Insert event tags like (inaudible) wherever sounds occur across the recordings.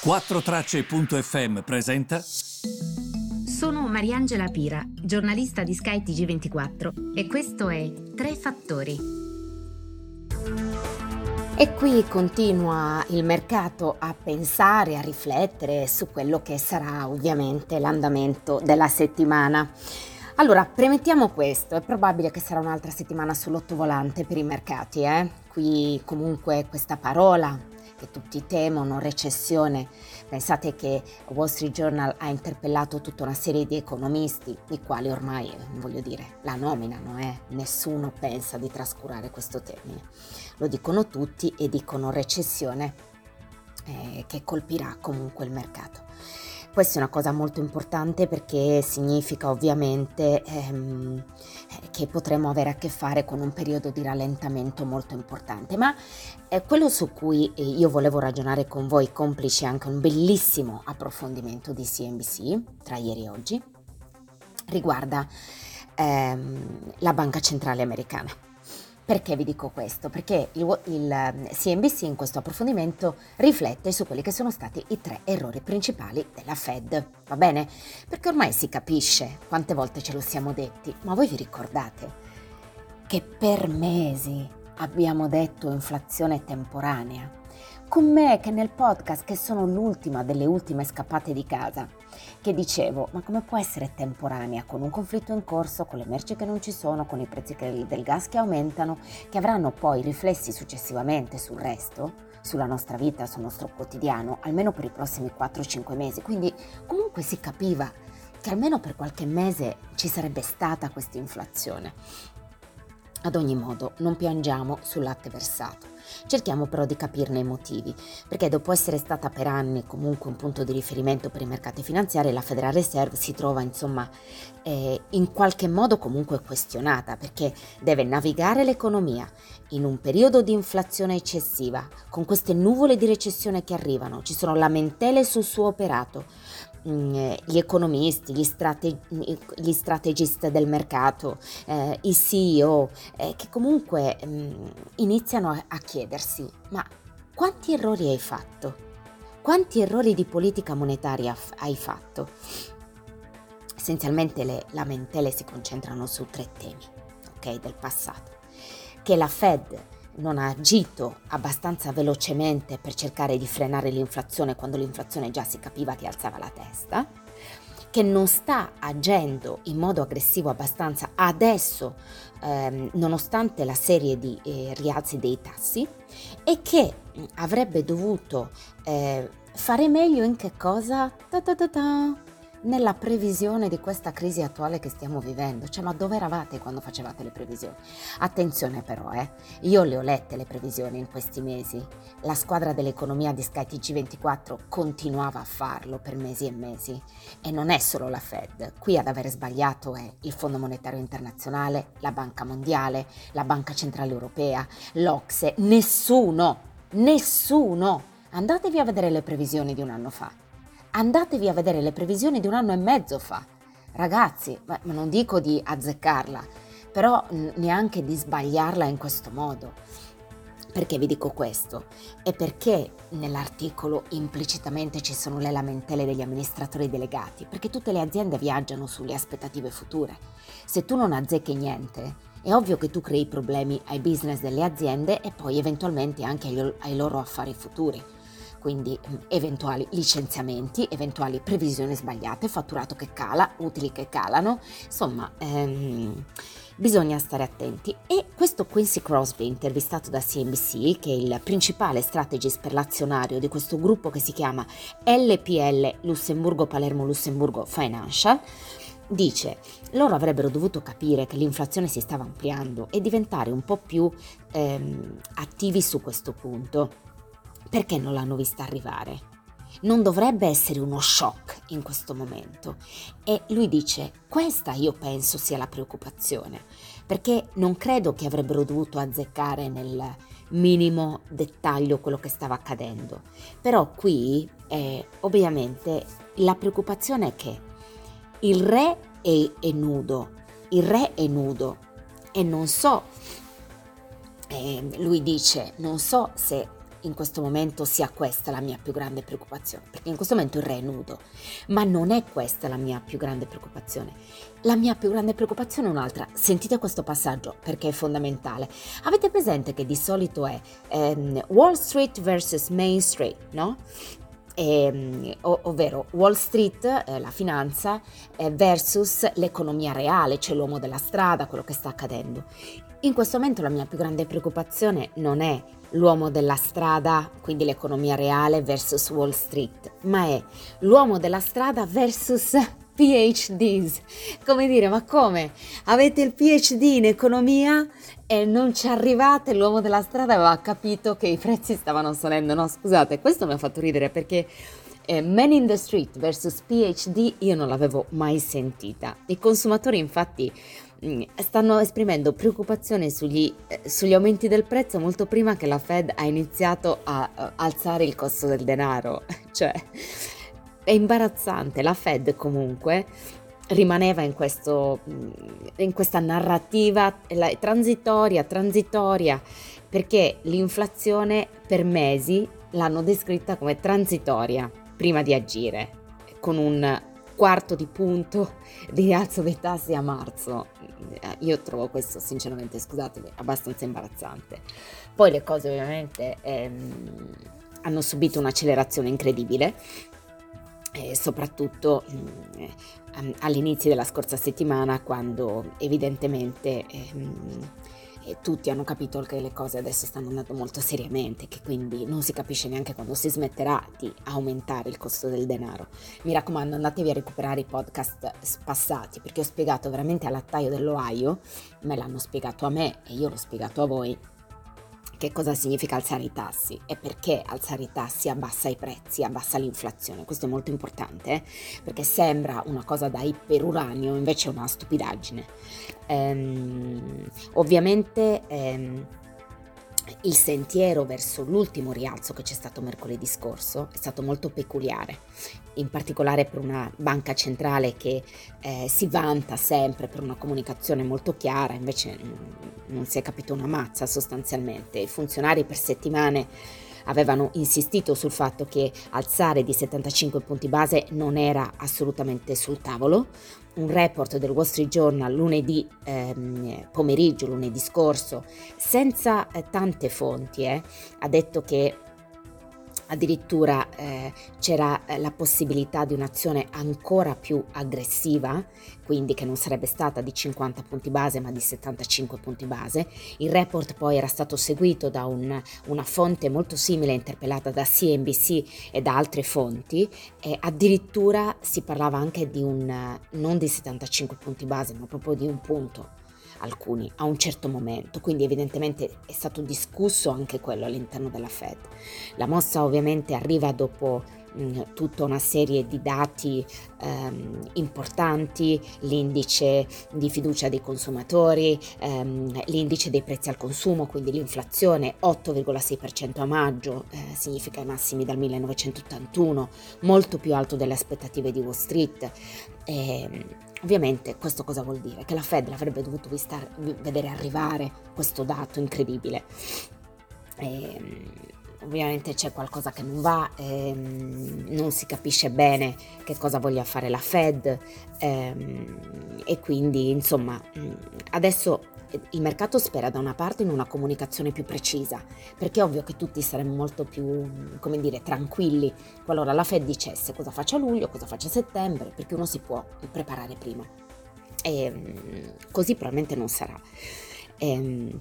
4Tracce.fm presenta. Sono Mariangela Pira, giornalista di Sky TG24 e questo è Tre Fattori. E qui continua il mercato a pensare, a riflettere su quello che sarà ovviamente l'andamento della settimana. Allora, premettiamo questo, è probabile che sarà un'altra settimana sull'ottovolante per i mercati, eh? Qui comunque questa parola che tutti temono, recessione. Pensate che Wall Street Journal ha interpellato tutta una serie di economisti, i quali ormai, voglio dire, la nominano, eh? nessuno pensa di trascurare questo termine. Lo dicono tutti e dicono recessione eh, che colpirà comunque il mercato. Questa è una cosa molto importante perché significa ovviamente ehm, che potremo avere a che fare con un periodo di rallentamento molto importante, ma eh, quello su cui eh, io volevo ragionare con voi, complice anche un bellissimo approfondimento di CNBC tra ieri e oggi, riguarda ehm, la Banca Centrale Americana. Perché vi dico questo? Perché il, il, CNBC in questo approfondimento riflette su quelli che sono stati i tre errori principali della Fed, va bene? Perché ormai si capisce quante volte ce lo siamo detti, ma voi vi ricordate che per mesi abbiamo detto inflazione temporanea? Con me che nel podcast, che sono l'ultima delle ultime scappate di casa, che dicevo, ma come può essere temporanea con un conflitto in corso, con le merci che non ci sono, con i prezzi del gas che aumentano, che avranno poi riflessi successivamente sul resto? sulla nostra vita, sul nostro quotidiano, almeno per i prossimi 4-5 mesi. Quindi comunque si capiva che almeno per qualche mese ci sarebbe stata questa inflazione. Ad ogni modo, non piangiamo sul latte versato. Cerchiamo però di capirne i motivi, perché dopo essere stata per anni comunque un punto di riferimento per i mercati finanziari, la Federal Reserve si trova insomma eh, in qualche modo comunque questionata, perché deve navigare l'economia in un periodo di inflazione eccessiva, con queste nuvole di recessione che arrivano, ci sono lamentele sul suo operato, Mm, gli economisti, gli, strate- gli strategist del mercato, eh, i CEO, eh, che comunque mh, mm, iniziano a, a chiedersi, ma quanti errori hai fatto? Quanti errori di politica monetaria f- hai fatto? Essenzialmente le lamentele si concentrano su tre temi okay, del passato. Che la Fed non ha agito abbastanza velocemente per cercare di frenare l'inflazione quando l'inflazione già si capiva che alzava la testa, che non sta agendo in modo aggressivo abbastanza adesso, ehm, nonostante la serie di eh, rialzi dei tassi, e che avrebbe dovuto eh, fare meglio in che cosa? Ta ta ta nella previsione di questa crisi attuale che stiamo vivendo. Cioè, ma dove eravate quando facevate le previsioni? Attenzione però, eh, io le ho lette le previsioni in questi mesi. La squadra dell'economia di Sky TG24 continuava a farlo per mesi e mesi. E non è solo la Fed. Qui ad aver sbagliato è il Fondo Monetario Internazionale, la Banca Mondiale, la Banca Centrale Europea, l'Ocse. Nessuno, nessuno. Andatevi a vedere le previsioni di un anno fa andatevi a vedere le previsioni di un anno e mezzo fa. Ragazzi, ma non dico di azzeccarla, però neanche di sbagliarla in questo modo. Perché vi dico questo? È perché nell'articolo implicitamente ci sono le lamentele degli amministratori delegati, perché tutte le aziende viaggiano sulle aspettative future. Se tu non azzecchi niente, è ovvio che tu crei problemi ai business delle aziende e poi eventualmente anche ai loro affari futuri quindi mm, eventuali licenziamenti, eventuali previsioni sbagliate, fatturato che cala, utili che calano, insomma ehm, bisogna stare attenti. E questo Quincy Crosby, intervistato da CNBC, che è il principale strategist per l'azionario di questo gruppo che si chiama LPL Lussemburgo Palermo Lussemburgo Financial, dice loro avrebbero dovuto capire che l'inflazione si stava ampliando e diventare un po' più ehm, attivi su questo punto perché non l'hanno vista arrivare? Non dovrebbe essere uno shock in questo momento. E lui dice, questa io penso sia la preoccupazione, perché non credo che avrebbero dovuto azzeccare nel minimo dettaglio quello che stava accadendo. Però qui, eh, ovviamente, la preoccupazione è che il re è, è nudo, il re è nudo e non so, eh, lui dice, non so se in questo momento sia questa la mia più grande preoccupazione, perché in questo momento il re è nudo, ma non è questa la mia più grande preoccupazione. La mia più grande preoccupazione è un'altra. Sentite questo passaggio perché è fondamentale. Avete presente che di solito è ehm, Wall Street versus Main Street, no? Eh, ovvero Wall Street, eh, la finanza, eh, versus l'economia reale, cioè l'uomo della strada, quello che sta accadendo. In questo momento la mia più grande preoccupazione non è l'uomo della strada, quindi l'economia reale versus Wall Street, ma è l'uomo della strada versus PhDs. Come dire, ma come? Avete il PhD in economia e non ci arrivate? L'uomo della strada aveva capito che i prezzi stavano salendo. No, scusate, questo mi ha fatto ridere perché eh, Man in the Street versus PhD io non l'avevo mai sentita. I consumatori infatti mm, stanno esprimendo preoccupazione sugli, eh, sugli, aumenti del prezzo molto prima che la Fed ha iniziato a, a alzare il costo del denaro. (laughs) cioè, è imbarazzante. La Fed comunque rimaneva in, questo, in questa narrativa transitoria, transitoria, perché l'inflazione per mesi l'hanno descritta come transitoria prima di agire, con un quarto di punto di rialzo dei tassi a marzo. Io trovo questo sinceramente, scusatemi, abbastanza imbarazzante. Poi le cose ovviamente ehm, hanno subito un'accelerazione incredibble eh, soprattutto mh, mm, all'inizio della scorsa settimana quando evidentemente ehm, eh, tutti hanno capito che le cose adesso stanno andando molto seriamente, che quindi non si capisce neanche quando si smetterà di aumentare il costo del denaro. Mi raccomando, andatevi a recuperare i podcast passati perché ho spiegato veramente all'attaio dell'Ohio, me l'hanno spiegato a me e io l'ho spiegato a voi che cosa significa alzare i tassi e perché alzare i tassi abbassa i prezzi, abbassa l'inflazione. Questo è molto importante eh? perché sembra una cosa da iperuranio, invece è una stupidaggine. Ehm, ovviamente ehm, il sentiero verso l'ultimo rialzo che c'è stato mercoledì scorso è stato molto peculiare, in particolare per una banca centrale che eh, si vanta sempre per una comunicazione molto chiara, invece non si è capito una mazza sostanzialmente. I funzionari per settimane avevano insistito sul fatto che alzare di 75 punti base non era assolutamente sul tavolo. Un report del Wall Street Journal lunedì ehm, pomeriggio, lunedì scorso, senza eh, tante fonti, eh, ha detto che addirittura eh, c'era eh, la possibilità di un'azione ancora più aggressiva, quindi che non sarebbe stata di 50 punti base ma di 75 punti base. Il report poi era stato seguito da un, una fonte molto simile interpellata da CNBC e da altre fonti e addirittura si parlava anche di un non di 75 punti base ma proprio di un punto alcuni a un certo momento, quindi evidentemente è stato discusso anche quello all'interno della Fed. La mossa ovviamente arriva dopo mh, tutta una serie di dati ehm, importanti, l'indice di fiducia dei consumatori, ehm, l'indice dei prezzi al consumo, quindi l'inflazione 8,6% a maggio, eh, significa i massimi dal 1981, molto più alto delle aspettative di Wall Street. Eh, Ovviamente questo cosa vuol dire? Che la Fed l'avrebbe dovuto vistar, vedere arrivare questo dato incredibile. E, ehm, ovviamente c'è qualcosa che non va, ehm, non si capisce bene che cosa voglia fare la Fed ehm, e quindi insomma adesso il mercato spera da una parte in una comunicazione più precisa, perché è ovvio che tutti saremmo molto più, come dire, tranquilli qualora la Fed dicesse cosa faccia a luglio, cosa faccia a settembre, perché uno si può preparare prima. E mm, così probabilmente non sarà. Ehm,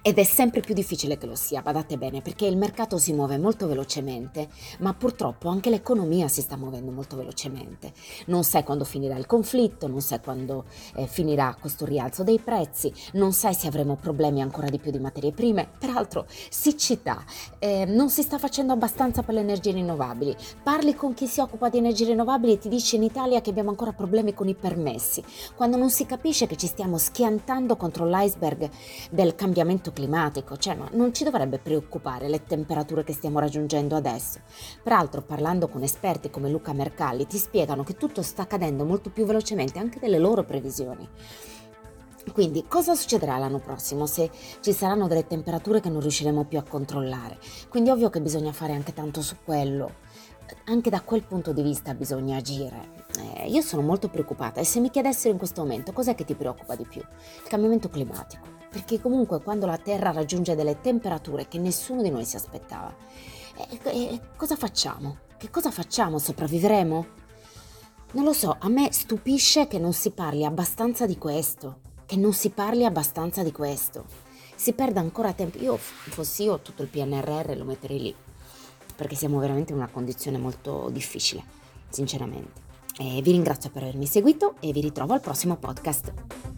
ed è sempre più difficile che lo sia, badate bene, perché il mercato si muove molto velocemente, ma purtroppo anche l'economia si sta muovendo molto velocemente. Non sai quando finirà il conflitto, non sai quando eh, finirà questo rialzo dei prezzi, non sai se avremo problemi ancora di più di materie prime. Peraltro, siccità, eh, non si sta facendo abbastanza per le energie rinnovabili. Parli con chi si occupa di energie rinnovabili e ti dice in Italia che abbiamo ancora problemi con i permessi, quando non si capisce che ci stiamo schiantando contro l'iceberg del cambiamento cambiamento climatico, cioè ma non ci dovrebbe preoccupare le temperature che stiamo raggiungendo adesso. Peraltro parlando con esperti come Luca Mercalli ti spiegano che tutto sta accadendo molto più velocemente anche delle loro previsioni. Quindi cosa succederà l'anno prossimo se ci saranno delle temperature che non riusciremo più a controllare? Quindi ovvio che bisogna fare anche tanto su quello. Anche da quel punto di vista bisogna agire. Eh, io sono molto preoccupata e se mi chiedessero in questo momento cos'è che ti preoccupa di più? Il cambiamento climatico. Perché comunque quando la Terra raggiunge delle temperature che nessuno di noi si aspettava, eh, eh, cosa facciamo? Che cosa facciamo? Sopravvivremo? Non lo so, a me stupisce che non si parli abbastanza di questo, che non si parli abbastanza di questo. Si perde ancora tempo. Io, fossi io, tutto il PNRR lo metterei lì, perché siamo veramente in una condizione molto difficile, sinceramente. E vi ringrazio per avermi seguito e vi ritrovo al prossimo podcast.